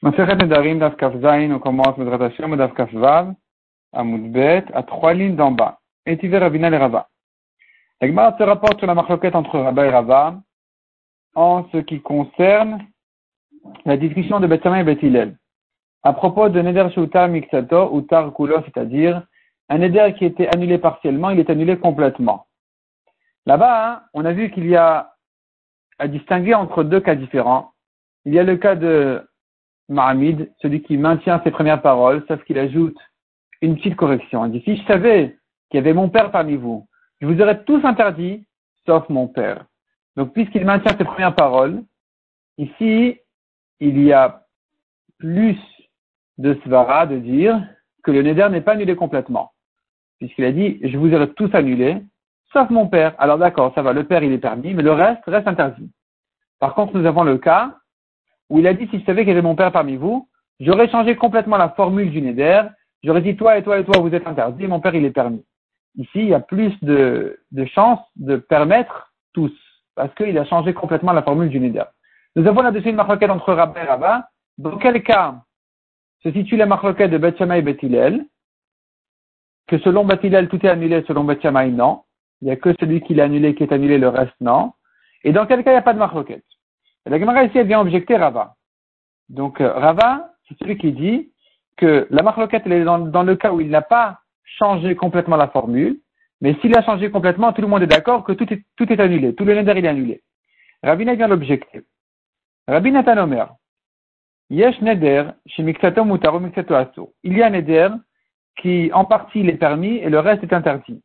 Maseret Nedarim, Daf Zain, on commence Medrat Hashem, Daf Vav, à Moudbet, à trois lignes d'en bas. Et tu verras Rabina et Rava. La se rapporte sur la marloquette entre Rabba et Rava en ce qui concerne la discussion de Bethsamin et Bethilel. À propos de Neder Shutar Mixato ou Tar Kulo, c'est-à-dire un Neder qui était annulé partiellement, il est annulé complètement. Là-bas, hein, on a vu qu'il y a à distinguer entre deux cas différents. Il y a le cas de Mahamid, celui qui maintient ses premières paroles, sauf qu'il ajoute une petite correction. Il dit, si je savais qu'il y avait mon père parmi vous, je vous aurais tous interdit, sauf mon père. Donc, puisqu'il maintient ses premières paroles, ici, il y a plus de svara de dire que le neder n'est pas annulé complètement. Puisqu'il a dit, je vous aurais tous annulé, sauf mon père. Alors d'accord, ça va, le père il est permis, mais le reste reste interdit. Par contre, nous avons le cas où il a dit, si je savais qu'il y avait mon père parmi vous, j'aurais changé complètement la formule du Neder, j'aurais dit, toi et toi et toi, vous êtes interdits, mon père il est permis. Ici, il y a plus de, chances de permettre tous, parce qu'il a changé complètement la formule du Neder. Nous avons là-dessus une marloquette entre Rabba et Rabba. Dans quel cas se situe la marloquette de Beth et Beth Que selon Beth tout est annulé, selon Beth non. Il n'y a que celui qui l'a annulé qui est annulé, le reste non. Et dans quel cas il n'y a pas de marloquette? La Gemara ici, elle vient objecter Rava. Donc euh, Rava, c'est celui qui dit que la marloquette, elle est dans, le cas où il n'a pas changé complètement la formule, mais s'il a changé complètement, tout le monde est d'accord que tout est, annulé, tout le neder il est annulé. Rabbi vient l'objecter. Rabbi Nathan Omer, Yesh neder. Il y a un neder qui, en partie, il est permis et le reste est interdit.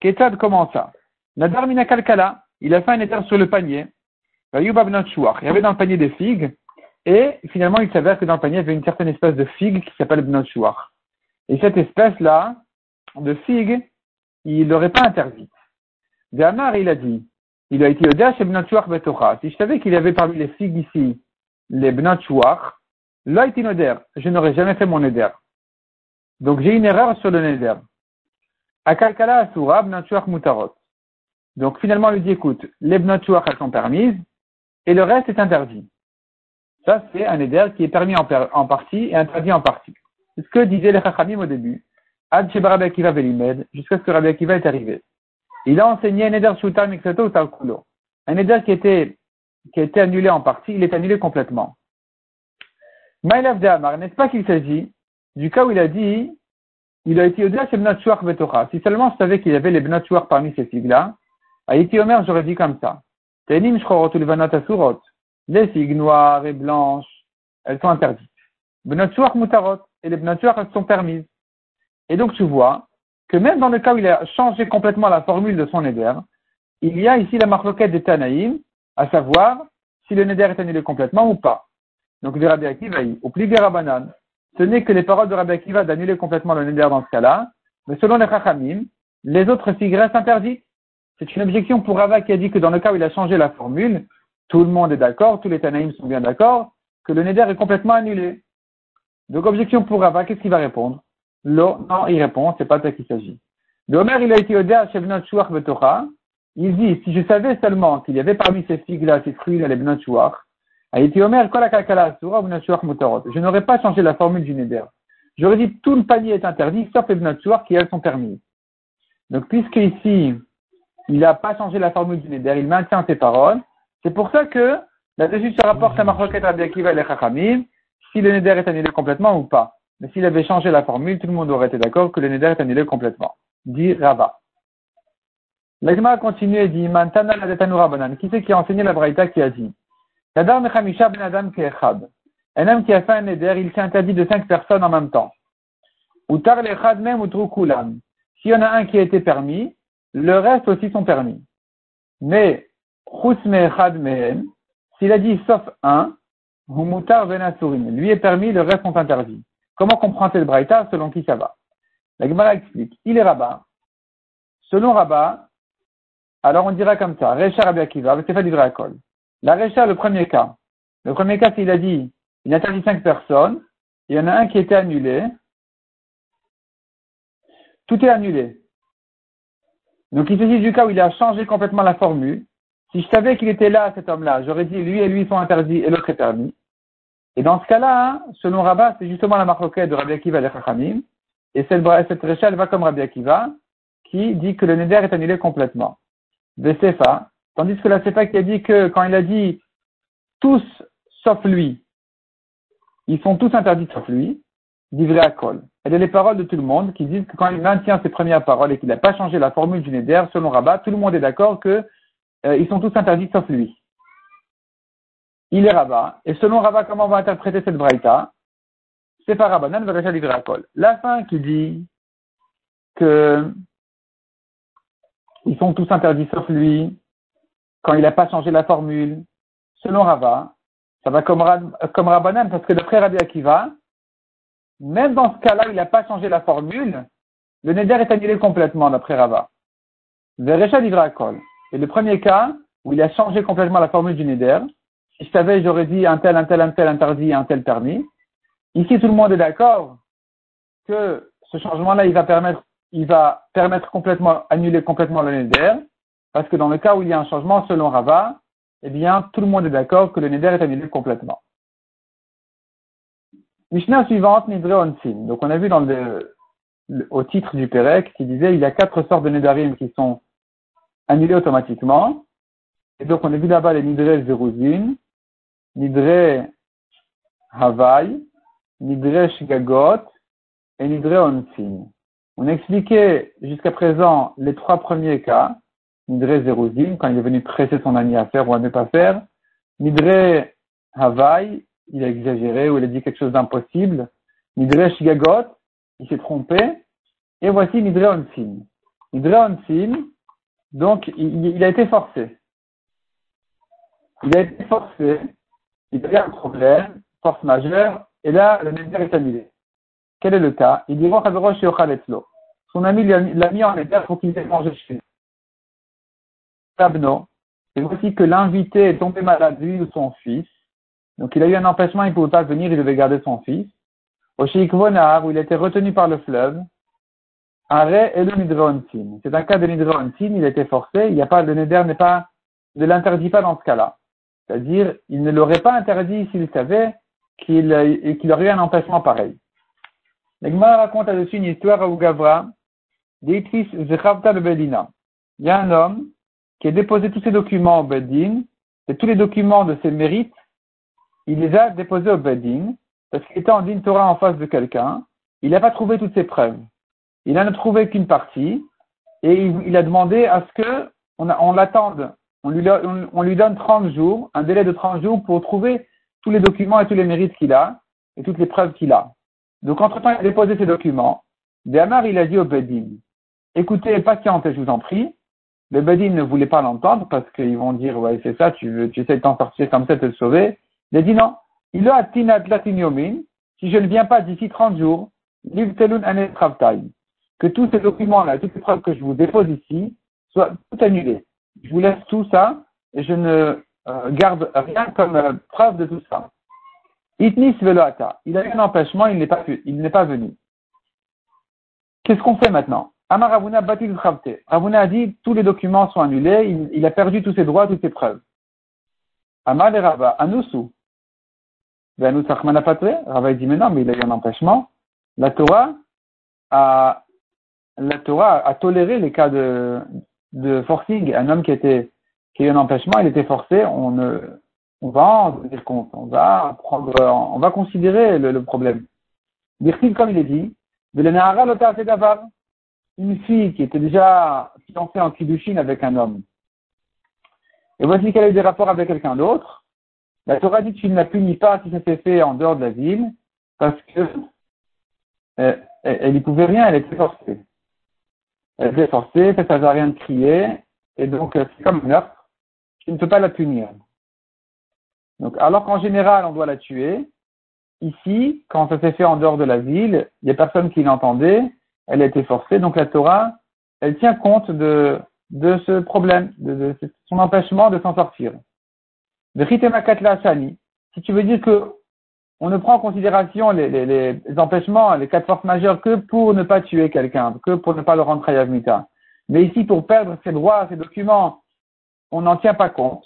Ketad comment ça? Nadar Kalkala, il a fait un éther sur le panier. Il y avait dans le panier des figues, et finalement il s'avère que dans le panier il y avait une certaine espèce de figue qui s'appelle Bnot Et cette espèce-là, de figue, il l'aurait pas interdite. Gamar, il a dit, il a été Yodesh chez Bnot Betocha. Si je savais qu'il y avait parmi les figues ici, les Bnot Shuach, je n'aurais jamais fait mon éder. Donc j'ai une erreur sur le neder. Akalkala Asura, Mutarot. Donc finalement, on lui dit, écoute, les Bnatchuach, elles sont permises, et le reste est interdit. Ça, c'est un éder qui est permis en, partie et interdit en partie. C'est ce que disait les Chachamim au début. Ad Rabbi Akiva Velimed, jusqu'à ce que Rabbi Akiva est arrivé. Il a enseigné un éder Shutar Miksato Talkulo. Un éder qui était, qui a été annulé en partie, il est annulé complètement. Maïlav Amar, n'est-ce pas qu'il s'agit du cas où il a dit il a été au-delà chez Betocha. Si seulement je savais qu'il y avait les Bnatchouar parmi ces figues-là, à Omer, j'aurais dit comme ça. Tenim Les figues noires et blanches, elles sont interdites. Bnatchouar Mutarot. Et les Bnatchouar, elles sont permises. Et donc, tu vois que même dans le cas où il a changé complètement la formule de son Neder, il y a ici la marloquette des Tanaïm, à savoir si le Neder est annulé complètement ou pas. Donc, Rabbi Akiva, au plus Rabanan, ce n'est que les paroles de Rabbi Akiva d'annuler complètement le neder dans ce cas-là, mais selon les Chachamim, les autres figues restent interdites. C'est une objection pour Rava qui a dit que dans le cas où il a changé la formule, tout le monde est d'accord, tous les Tanaïm sont bien d'accord, que le neder est complètement annulé. Donc, objection pour Rava, qu'est-ce qu'il va répondre? Non, il répond, c'est pas de ça qu'il s'agit. Le Homer, il a été odé à Shevnot Shuach Betorah. Il dit, si je savais seulement qu'il y avait parmi ces figues-là, ces fruits-là, les Bnot Shuach, je n'aurais pas changé la formule du Neder. J'aurais dit tout le panier est interdit, sauf les Bnatsuar qui elles sont permises. Donc, puisque ici, il n'a pas changé la formule du Neder, il maintient ses paroles, c'est pour ça que là-dessus se rapporte à Marroquet Rabbi Akiva et Chachamim, si le Neder est annulé complètement ou pas. Mais s'il avait changé la formule, tout le monde aurait été d'accord que le Neder est annulé complètement. Dit Rava. L'Agma a continué et dit, Mantana la Qui c'est qui a enseigné la Braïta qui a dit, un homme qui a fait un éder, il s'est interdit de cinq personnes en même temps. Ou tar même ou S'il y en a un qui a été permis, le reste aussi sont permis. Mais, s'il a dit sauf un, lui est permis, le reste sont interdits. Comment comprendre cette braïta? Selon qui ça va? La Gemara explique. Il est rabat. Selon rabat, alors on dira comme ça. Recha Rabbi Akiva. La Récha, le premier cas. Le premier cas, c'est il a dit, il interdit cinq personnes, il y en a un qui était annulé. Tout est annulé. Donc il s'agit du cas où il a changé complètement la formule. Si je savais qu'il était là, cet homme-là, j'aurais dit lui et lui sont interdits et l'autre est permis. Et dans ce cas-là, selon Rabat, c'est justement la marloquette de Rabbi Akiva et Chachamim. Et cette, cette elle va comme Rabbi Akiva, qui dit que le Neder est annulé complètement. De Sefa, tandis que la Sefa qui a dit que quand il a dit tous sauf lui, ils sont tous interdits sauf lui, vrai à col. Elle est les paroles de tout le monde qui disent que quand il maintient ses premières paroles et qu'il n'a pas changé la formule du Neder, selon Rabat, tout le monde est d'accord que euh, sont tous interdits sauf lui. Il est Rabat. Et selon Rabat, comment on va interpréter cette braïta? C'est pas Rabbanan, à col. La fin qui dit que ils sont tous interdits sauf lui, quand il n'a pas changé la formule, selon Rabat, ça va comme, comme Rabbanan, parce que d'après Rabbi Akiva, même dans ce cas-là, il n'a pas changé la formule, le Neder est annulé complètement d'après Rabat. Verecha livra kol. Et le premier cas, où il a changé complètement la formule du Neder, si je savais, j'aurais dit un tel, un tel, un tel interdit, un tel permis. Ici, tout le monde est d'accord que ce changement-là, il va permettre, il va permettre complètement, annuler complètement le Neder, parce que dans le cas où il y a un changement selon Rabat, eh bien, tout le monde est d'accord que le Neder est annulé complètement. Mishnah suivante, Nidre Onsin. Donc, on a vu dans le, au titre du Pérec qui disait il y a quatre sortes de Nedarim qui sont annulés automatiquement. Et donc, on a vu là-bas les Nidre Zeruzin, Nidre Havaï, Nidre Shigagot et Nidre Onsin. On a expliqué jusqu'à présent les trois premiers cas. Nidre Zeruzin, quand il est venu presser son ami à faire ou à ne pas faire. Nidre Havaï, il a exagéré ou il a dit quelque chose d'impossible. Nidre Shigagot, il s'est trompé. Et voici Nidre Onsin. Nidre Onsin, donc il, a été forcé. Il a été forcé, il a eu un problème, force majeure, et là, le Nidre est annulé. Quel est le cas? Il dit Son ami l'a mis en état pour qu'il ait mangé chez lui. Et voici que l'invité est tombé malade, lui ou son fils. Donc il a eu un empêchement, il ne pouvait pas venir, il devait garder son fils. Au Vonar, où il était retenu par le fleuve, Arrêt et le Nidrontin. C'est un cas de Nidrontin, il a été forcé, il n'y a pas, le Neder ne l'interdit pas dans ce cas-là. C'est-à-dire, il ne l'aurait pas interdit s'il savait qu'il aurait eu un empêchement pareil. L'Egma raconte là-dessus une histoire à Ougavra, d'Itris Zechavta le Bedina. Il y a un homme qui a déposé tous ses documents au Bedin, et tous les documents de ses mérites, il les a déposés au Bedin, parce en din Torah en face de quelqu'un, il n'a pas trouvé toutes ses preuves. Il n'en a trouvé qu'une partie, et il, a demandé à ce que on, l'attende, on lui, on, lui donne 30 jours, un délai de 30 jours pour trouver tous les documents et tous les mérites qu'il a, et toutes les preuves qu'il a. Donc, entre-temps, il a déposé ses documents. Déamar, il a dit au Bedin, écoutez, patientez, je vous en prie, le Bedin ne voulait pas l'entendre parce qu'ils vont dire, ouais, c'est ça, tu essaies de t'en sortir comme ça, de te sauver. Il a dit non. Il a si je ne viens pas d'ici 30 jours, que tous ces documents-là, toutes les preuves que je vous dépose ici, soient tout annulés. Je vous laisse tout ça et je ne euh, garde rien comme euh, preuve de tout ça. Itnis veloata. Il a eu un empêchement, il n'est pas, venu. Qu'est-ce qu'on fait maintenant? Amar Ravuna batil Ravuna a dit tous les documents sont annulés, il, a perdu tous ses droits, toutes ses preuves. Amar Rava. Ben, Rava dit mais non, mais il a eu un empêchement. La Torah a, la Torah a toléré les cas de, de forcing. Un homme qui était, qui a eu un empêchement, il était forcé, on ne, on va en tenir compte, on va prendre, on va considérer le, le problème. Birkin, comme il est dit, de une fille qui était déjà fiancée en Kiddushin avec un homme. Et voici qu'elle a eu des rapports avec quelqu'un d'autre. La Torah dit que tu ne la punis pas si ça s'est fait en dehors de la ville, parce que euh, elle n'y pouvait rien, elle était forcée. Elle était forcée, ça ne sert à rien de crier, et donc euh, c'est comme un meurtre, tu ne peux pas la punir. Donc, alors qu'en général, on doit la tuer, ici, quand ça s'est fait en dehors de la ville, il n'y a personne qui l'entendait, elle a été forcée. Donc la Torah, elle tient compte de, de ce problème, de, son empêchement de s'en sortir. Si tu veux dire que on ne prend en considération les, empêchements, les quatre forces majeures que pour ne pas tuer quelqu'un, que pour ne pas le rendre Yavmita. Mais ici, pour perdre ses droits, ses documents, on n'en tient pas compte.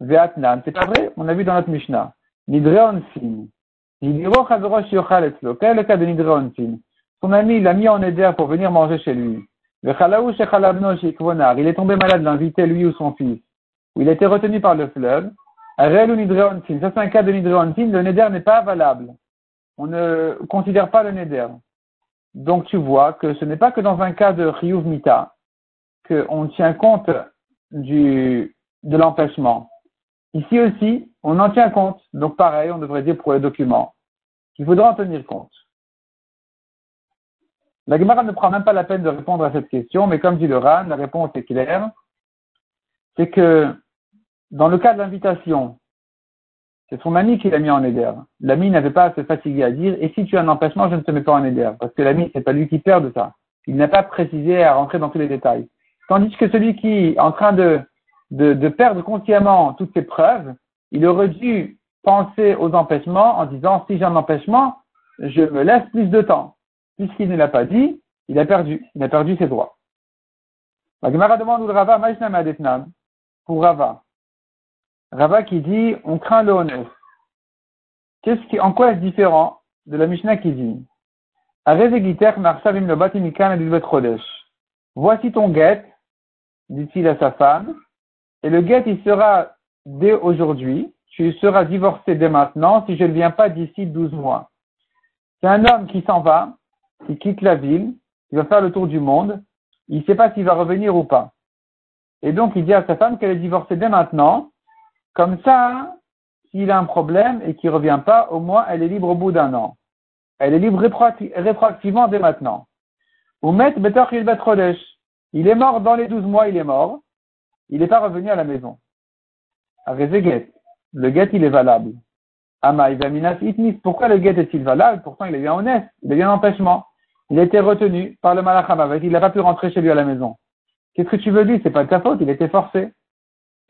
Veatnan, c'est pas vrai, on a vu dans notre Mishnah. Shiochal Etzlo. Quel est le cas de Nidreonsin Son ami l'a mis en éder pour venir manger chez lui. Il est tombé malade, l'invité lui ou son fils. Il a été retenu par le fleuve. Arel ou Nidreonsin. Ça c'est un cas de Nidreonsin. Le Neder n'est pas valable. On ne considère pas le Neder. Donc tu vois que ce n'est pas que dans un cas de Riyuv Mita qu'on tient compte du, de l'empêchement. Ici aussi, on en tient compte. Donc pareil, on devrait dire pour les documents qu'il faudra en tenir compte. La Gemara ne prend même pas la peine de répondre à cette question, mais comme dit le Ran, la réponse est claire. C'est que dans le cas de l'invitation, c'est son ami qui l'a mis en éder. L'ami n'avait pas à se fatiguer à dire, et si tu as un empêchement, je ne te mets pas en éder. Parce que l'ami, c'est pas lui qui perd de ça. Il n'a pas précisé à rentrer dans tous les détails. Tandis que celui qui est en train de, de, perdre consciemment toutes ses preuves, il aurait dû penser aux empêchements en disant, si j'ai un empêchement, je me laisse plus de temps. Puisqu'il ne l'a pas dit, il a perdu. Il a perdu ses droits. La Gemara demande Rava, pour Rava. Rava qui dit on craint le honneur. Qu'est-ce qui, en quoi est-ce différent de la Mishnah qui dit Voici ton guet, dit-il à sa femme, et le guet il sera dès aujourd'hui, tu seras divorcé dès maintenant si je ne viens pas d'ici douze mois. C'est un homme qui s'en va, qui quitte la ville, il va faire le tour du monde, il ne sait pas s'il va revenir ou pas. Et donc il dit à sa femme qu'elle est divorcée dès maintenant, comme ça, s'il a un problème et qu'il ne revient pas, au moins elle est libre au bout d'un an. Elle est libre rétroactivement dès maintenant. Ou met Il est mort dans les douze mois, il est mort. Il n'est pas revenu à la maison. Le get, il est valable. Pourquoi le get est-il valable? Pourtant, il est bien honnête. Il a bien empêchement. Il a été retenu par le malachamavet. Il n'a pas pu rentrer chez lui à la maison. Qu'est-ce que tu veux dire? C'est pas de ta faute. Il était forcé.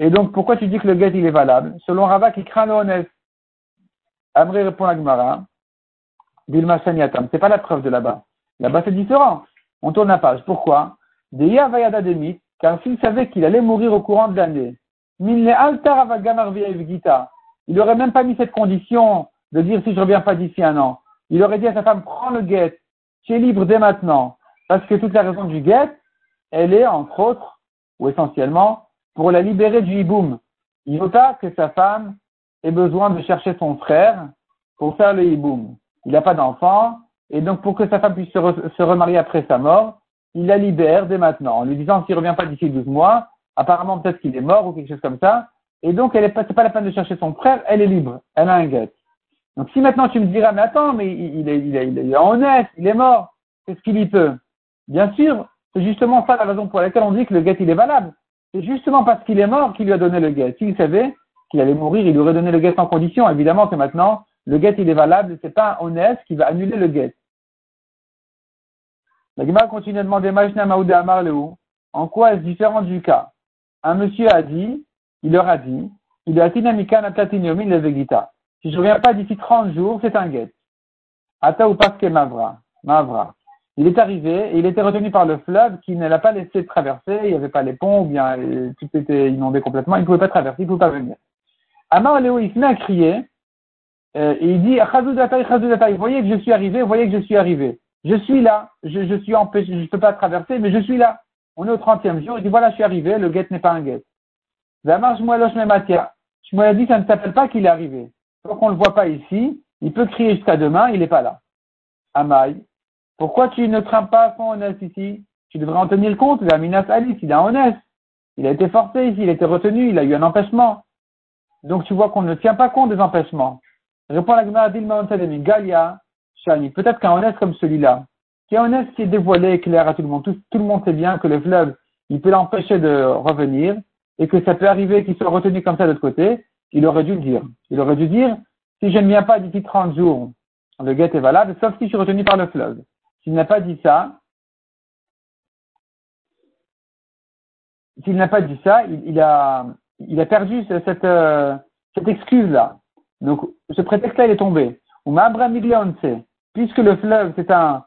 Et donc, pourquoi tu dis que le guet, il est valable? Selon Rava qui craint le. Amré répond à Gmara. Bilma Shaniatam. C'est pas la preuve de là-bas. Là-bas, c'est différent. On tourne la page. Pourquoi? Deya Vayada Demit, car s'il savait qu'il allait mourir au courant de l'année, il n'aurait même pas mis cette condition de dire si je reviens pas d'ici un an. Il aurait dit à sa femme, prends le guet, tu es libre dès maintenant. Parce que toute la raison du guet, elle est, entre autres, ou essentiellement, pour la libérer du hiboum. Il ne veut pas que sa femme ait besoin de chercher son frère pour faire le hiboum. Il n'a pas d'enfant, et donc pour que sa femme puisse se, remarier après sa mort, il la libère dès maintenant, en lui disant s'il revient pas d'ici 12 mois, apparemment peut-être qu'il est mort ou quelque chose comme ça, et donc elle est pas, pas la peine de chercher son frère, elle est libre, elle a un guet. Donc si maintenant tu me diras, mais attends, mais il, est, il, est, il est honnête, il est mort, qu'est-ce qu'il y peut? Bien sûr, c'est justement ça la raison pour laquelle on dit que le guet il est valable. C'est justement parce qu'il est mort qu'il lui a donné le guet. S'il savait qu'il allait mourir, il lui aurait donné le guet sans condition. Évidemment que maintenant, le guet il est valable, c'est pas honnête qui va annuler le guet. La Gemara continue à demander Amar En quoi est-ce différent du cas? Un monsieur a dit, il leur a dit, il a tinamika natatinyomin levegita. Si je ne reviens pas d'ici 30 jours, c'est un guet. Ata ou paske mavra. Mavra. Il est arrivé et il était retenu par le fleuve qui ne l'a pas laissé traverser. Il n'y avait pas les ponts ou bien euh, tout était inondé complètement. Il ne pouvait pas traverser, il ne pouvait pas venir. Amar Léo, il se met à crier euh, et il dit Vous voyez que je suis arrivé, vous voyez que je suis arrivé. Je suis là, je, je suis empêché, je ne peux pas traverser, mais je suis là. On est au 30e jour, il dit Voilà, je suis arrivé, le guet n'est pas un guet. Zamar Shmuelosh Mematia. dit Ça ne s'appelle pas qu'il est arrivé. Tant qu'on ne le voit pas ici, il peut crier jusqu'à demain, il n'est pas là. Amai, pourquoi tu ne crains pas son honnête ici Tu devrais en tenir compte. La Minas Alice, il est honnête. Il a été forcé ici, il a été retenu, il a eu un empêchement. Donc tu vois qu'on ne tient pas compte des empêchements. Répond la Gemara Dilma Galia, Shani. Peut-être qu'un honnête comme celui-là, qui est honnête, qui est dévoilé, clair à tout le monde. Tout, tout le monde sait bien que le fleuve, il peut l'empêcher de revenir et que ça peut arriver qu'il soit retenu comme ça de l'autre côté. Il aurait dû le dire. Il aurait dû dire, si je ne viens pas d'ici 30 jours, le guet est valable, sauf si je suis retenu par le fleuve. S'il n'a pas dit ça, s'il n'a pas dit ça, il, a, il perdu cette, euh, cette excuse-là. Donc, ce prétexte-là, il est tombé. Puisque le fleuve, c'est un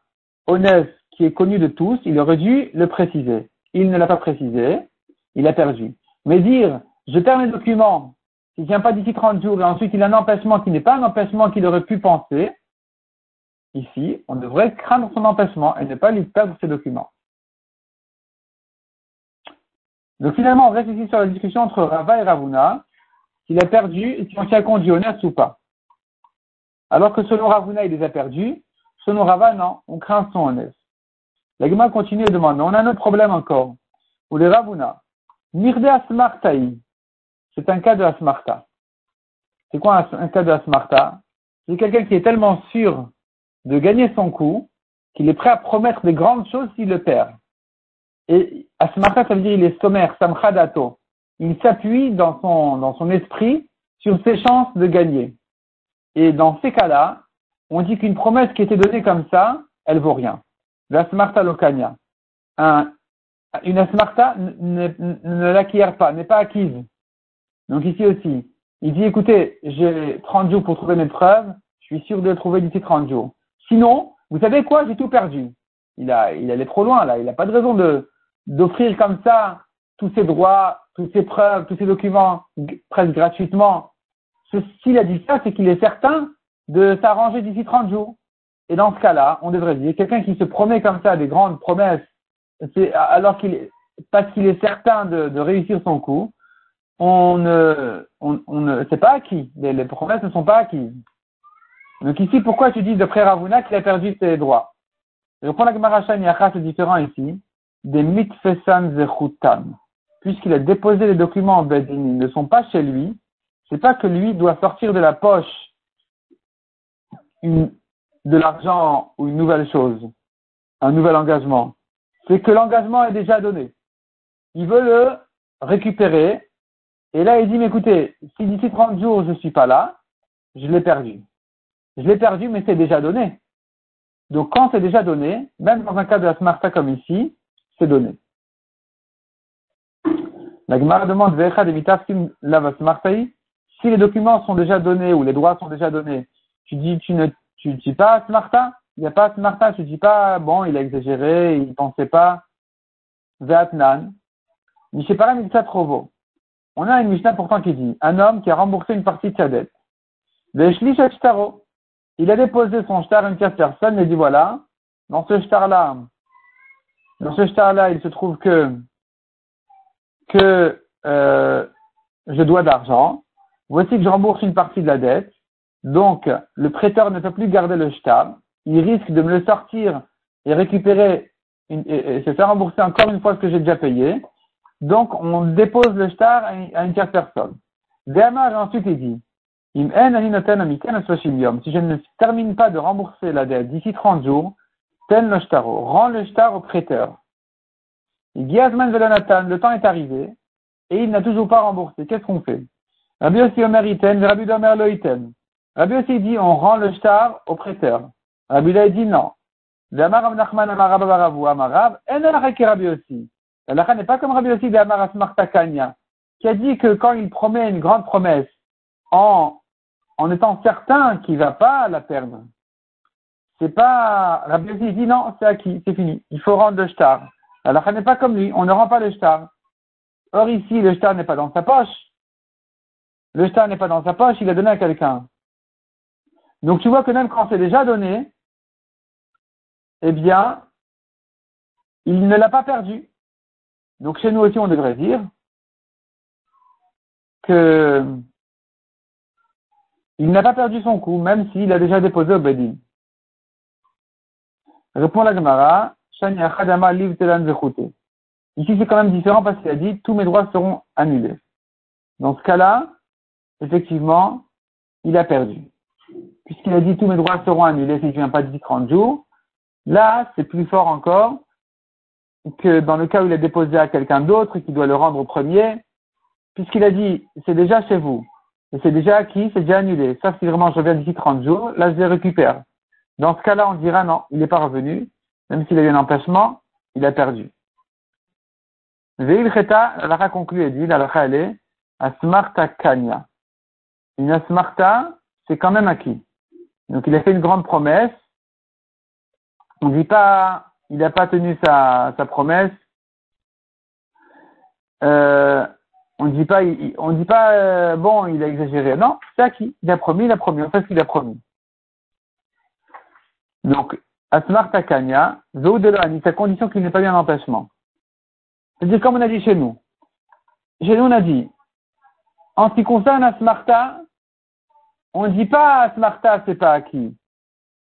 honnête qui est connu de tous, il aurait dû le préciser. Il ne l'a pas précisé, il a perdu. Mais dire, je perds mes documents, s'il tient pas d'ici 30 jours et ensuite il a un empêchement qui n'est pas un empêchement qu'il aurait pu penser, ici, on devrait craindre son empêchement et ne pas lui perdre ses documents. Donc finalement, on reste ici sur la discussion entre Rava et Ravuna, s'il a perdu et si on tient compte du honnête ou pas? Alors que selon Ravuna, il les a perdus, selon Rava, non, on craint son honnête. La continue et demande, on a un autre problème encore. Ou les Ravuna? Mirde Asmartaï. C'est un cas de Asmarta. C'est quoi un, cas de Asmarta? C'est quelqu'un qui est tellement sûr de gagner son coup qu'il est prêt à promettre des grandes choses s'il le perd. Et Asmarta, ça veut dire il est sommaire, Samkhadato. Il s'appuie dans son, dans son esprit sur ses chances de gagner. Et dans ces cas-là, on dit qu'une promesse qui était donnée comme ça, elle vaut rien. L'asmarta locania. Un, une asmarta ne, ne l'acquiert pas, n'est pas acquise. Donc ici aussi, il dit, écoutez, j'ai 30 jours pour trouver mes preuves, je suis sûr de le trouver d'ici 30 jours. Sinon, vous savez quoi, j'ai tout perdu. Il a, il allait trop loin là, il n'a pas de raison de, d'offrir comme ça tous ses droits, toutes ses preuves, tous ses documents presque gratuitement. S'il a dit ça, c'est qu'il est certain de s'arranger d'ici 30 jours. Et dans ce cas-là, on devrait dire, quelqu'un qui se promet comme ça des grandes promesses, alors qu'il parce qu'il est certain de, réussir son coup, on ne, on, on ne, c'est pas acquis. Les, les, promesses ne sont pas acquises. Donc ici, pourquoi tu dis d'après Ravuna qu'il a perdu ses droits? Je reprends la Gemara Yachas, c'est différent ici. Des mitfesan zechutan. Puisqu'il a déposé les documents en Bedin, ils ne sont pas chez lui, c'est pas que lui doit sortir de la poche de l'argent ou une nouvelle chose, un nouvel engagement. C'est que l'engagement est déjà donné. Il veut le récupérer. Et là, il dit, mais écoutez, si d'ici 30 jours, je ne suis pas là, je l'ai perdu. Je l'ai perdu, mais c'est déjà donné. Donc, quand c'est déjà donné, même dans un cas de la smarta comme ici, c'est donné. La Gemara demande, si les documents sont déjà donnés ou les droits sont déjà donnés, tu dis, tu ne, tu dis pas Smarta, il n'y a pas Smarta, tu dis pas, bon, il a exagéré, il pensait pas. Vatnan. Mishepara Trovo. On a une Mishnah pourtant qui dit, un homme qui a remboursé une partie de sa dette. Il a déposé son shtar à une tierce personne et dit voilà, dans ce shtar-là, dans ce shtar-là, il se trouve que, que, euh, je dois d'argent. Voici que je rembourse une partie de la dette. Donc, le prêteur ne peut plus garder le shtar. Il risque de me le sortir et récupérer et, se faire rembourser encore une fois ce que j'ai déjà payé. Donc, on dépose le shtar à une tierce personne. Déamar, ensuite, dit, si je ne termine pas de rembourser la dette d'ici 30 jours, ten le shtaro, rends le shtar au prêteur. Le temps est arrivé et il n'a toujours pas remboursé. Qu'est-ce qu'on fait? Rabbi aussi Omer iten, Rabbi Omer lo iten. Rabbi aussi dit on rend le shtar au prêteur. Rabbi là dit non. L'amar Nachman amarav baravu amarav, en Rabbi aussi. La n'est pas comme Rabbi aussi d'Amar Asmarta Kanya, qui a dit que quand il promet une grande promesse en, en étant certain qu'il va pas la perdre, c'est pas, Rabbi aussi dit non, c'est acquis, c'est fini. Il faut rendre le shtar. La n'est pas comme lui, on ne rend pas le shtar. Or ici, le shtar n'est pas dans sa poche. Le shtar n'est pas dans sa poche, il a donné à quelqu'un. Donc tu vois que même quand c'est déjà donné, eh bien, il ne l'a pas perdu. Donc chez nous aussi, on devrait dire que il n'a pas perdu son coup, même s'il a déjà déposé au Bedin. Répond la Gemara, Ici, c'est quand même différent parce qu'il a dit tous mes droits seront annulés. Dans ce cas-là, effectivement, il a perdu. Puisqu'il a dit tous mes droits seront annulés si je viens pas d'ici 30 jours, là, c'est plus fort encore que dans le cas où il a déposé à quelqu'un d'autre et qui doit le rendre au premier, puisqu'il a dit c'est déjà chez vous, et c'est déjà acquis, c'est déjà annulé. Ça, si vraiment je reviens d'ici 30 jours, là, je les récupère. Dans ce cas-là, on dira non, il n'est pas revenu, même s'il a eu un empêchement, il a perdu. Veil Cheta, la conclut et dit, la elle est Asmarta Kanya. Une asmarta, c'est quand même acquis. Donc il a fait une grande promesse. On ne dit pas, il n'a pas tenu sa, sa promesse. Euh, On ne dit pas, on dit pas, euh, bon, il a exagéré. Non, c'est acquis. Il a promis, il a promis. On fait ce qu'il a promis. Donc, Asmar Takanya, Zoudelani, c'est à condition qu'il n'ait pas eu un empêchement. C'est-à-dire, comme on a dit chez nous. Chez nous, on a dit, en ce qui concerne Asmarta, on ne dit pas Asmarta, c'est pas acquis.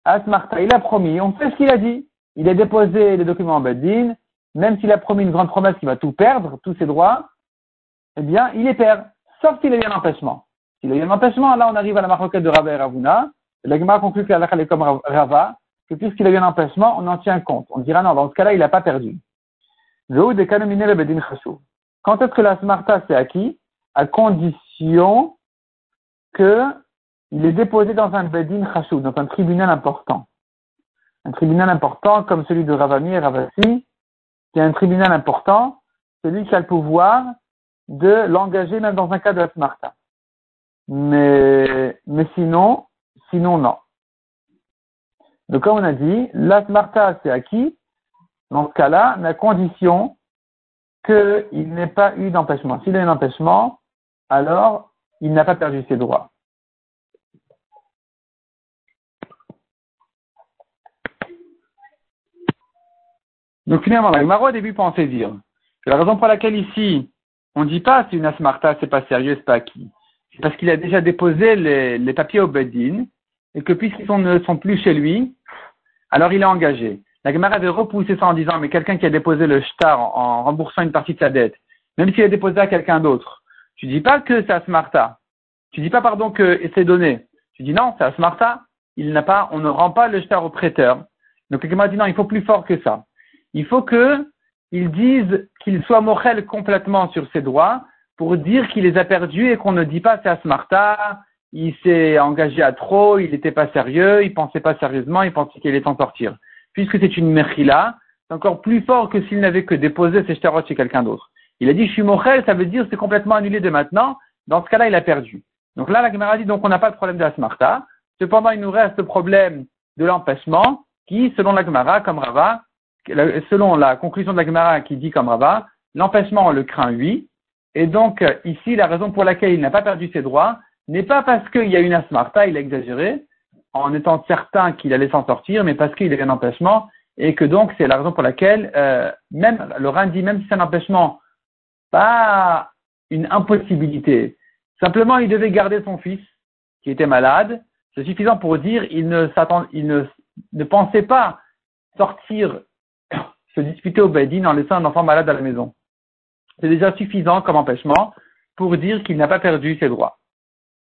Asmarta, il a promis, on fait ce qu'il a dit. Il a déposé les documents en Bedin, même s'il a promis une grande promesse qu'il va tout perdre, tous ses droits, eh bien, il les perd, sauf s'il a eu un empêchement. S'il a eu un empêchement, là, on arrive à la maroquette de Rava et Ravuna. La Gemara conclut que la est comme Rava, que puisqu'il a eu un empêchement, on en tient compte. On dira non, dans ce cas-là, il n'a pas perdu. Quand est-ce que la smarta s'est acquis? À condition qu'il est déposé dans un bedin chashou, dans un tribunal important. Un tribunal important comme celui de Ravami et Ravasi, qui est un tribunal important, celui qui a le pouvoir de l'engager même dans un cas de la smarta. Mais, mais sinon, sinon non. Donc comme on a dit, la smarta c'est acquis, dans ce cas-là, à condition qu'il n'ait pas eu d'empêchement. S'il a eu un empêchement, alors il n'a pas perdu ses droits. Donc finalement, la Gemara au début pensait dire que la raison pour laquelle ici on ne dit pas si une asmarta c'est pas sérieux, c'est pas acquis. C'est parce qu'il a déjà déposé les, papiers au Bedin et que puisqu'ils ne sont plus chez lui, alors il est engagé. La Gemara avait repoussé ça en disant mais quelqu'un qui a déposé le shtar en, remboursant une partie de sa dette, même s'il a déposé à quelqu'un d'autre, tu dis pas que c'est asmarta. Tu dis pas pardon que c'est donné. Tu dis non, c'est asmarta. Il n'a pas, on ne rend pas le shtar au prêteur. Donc la Gemara dit non, il faut plus fort que ça. Il faut que ils disent qu'il soit mochel complètement sur ses droits pour dire qu'il les a perdus et qu'on ne dit pas c'est Asmarta, il s'est engagé à trop, il n'était pas sérieux, il pensait pas sérieusement, il pensait qu'il allait en sortir. Puisque c'est une merchila, c'est encore plus fort que s'il n'avait que déposé ses shtarot chez quelqu'un d'autre. Il a dit je suis mochel, ça veut dire c'est complètement annulé de maintenant. Dans ce cas-là, il a perdu. Donc là, la Gemara dit donc on n'a pas de problème de Asmarta. Cependant, il nous reste le problème de l'empêchement qui, selon la Gemara, comme Rava, selon la conclusion de la Gemara qui dit comme Rava, l'empêchement le craint lui. Et donc, ici, la raison pour laquelle il n'a pas perdu ses droits n'est pas parce qu'il y a une asmarta, il a exagéré, en étant certain qu'il allait s'en sortir, mais parce qu'il y a un empêchement, et que donc c'est la raison pour laquelle, euh, même, le Rhin dit, même si c'est un empêchement, pas une impossibilité, simplement il devait garder son fils, qui était malade, c'est suffisant pour dire, il ne s'attend, il ne, ne pensait pas sortir se disputer au Bedin en laissant un enfant malade à la maison. C'est déjà suffisant comme empêchement pour dire qu'il n'a pas perdu ses droits.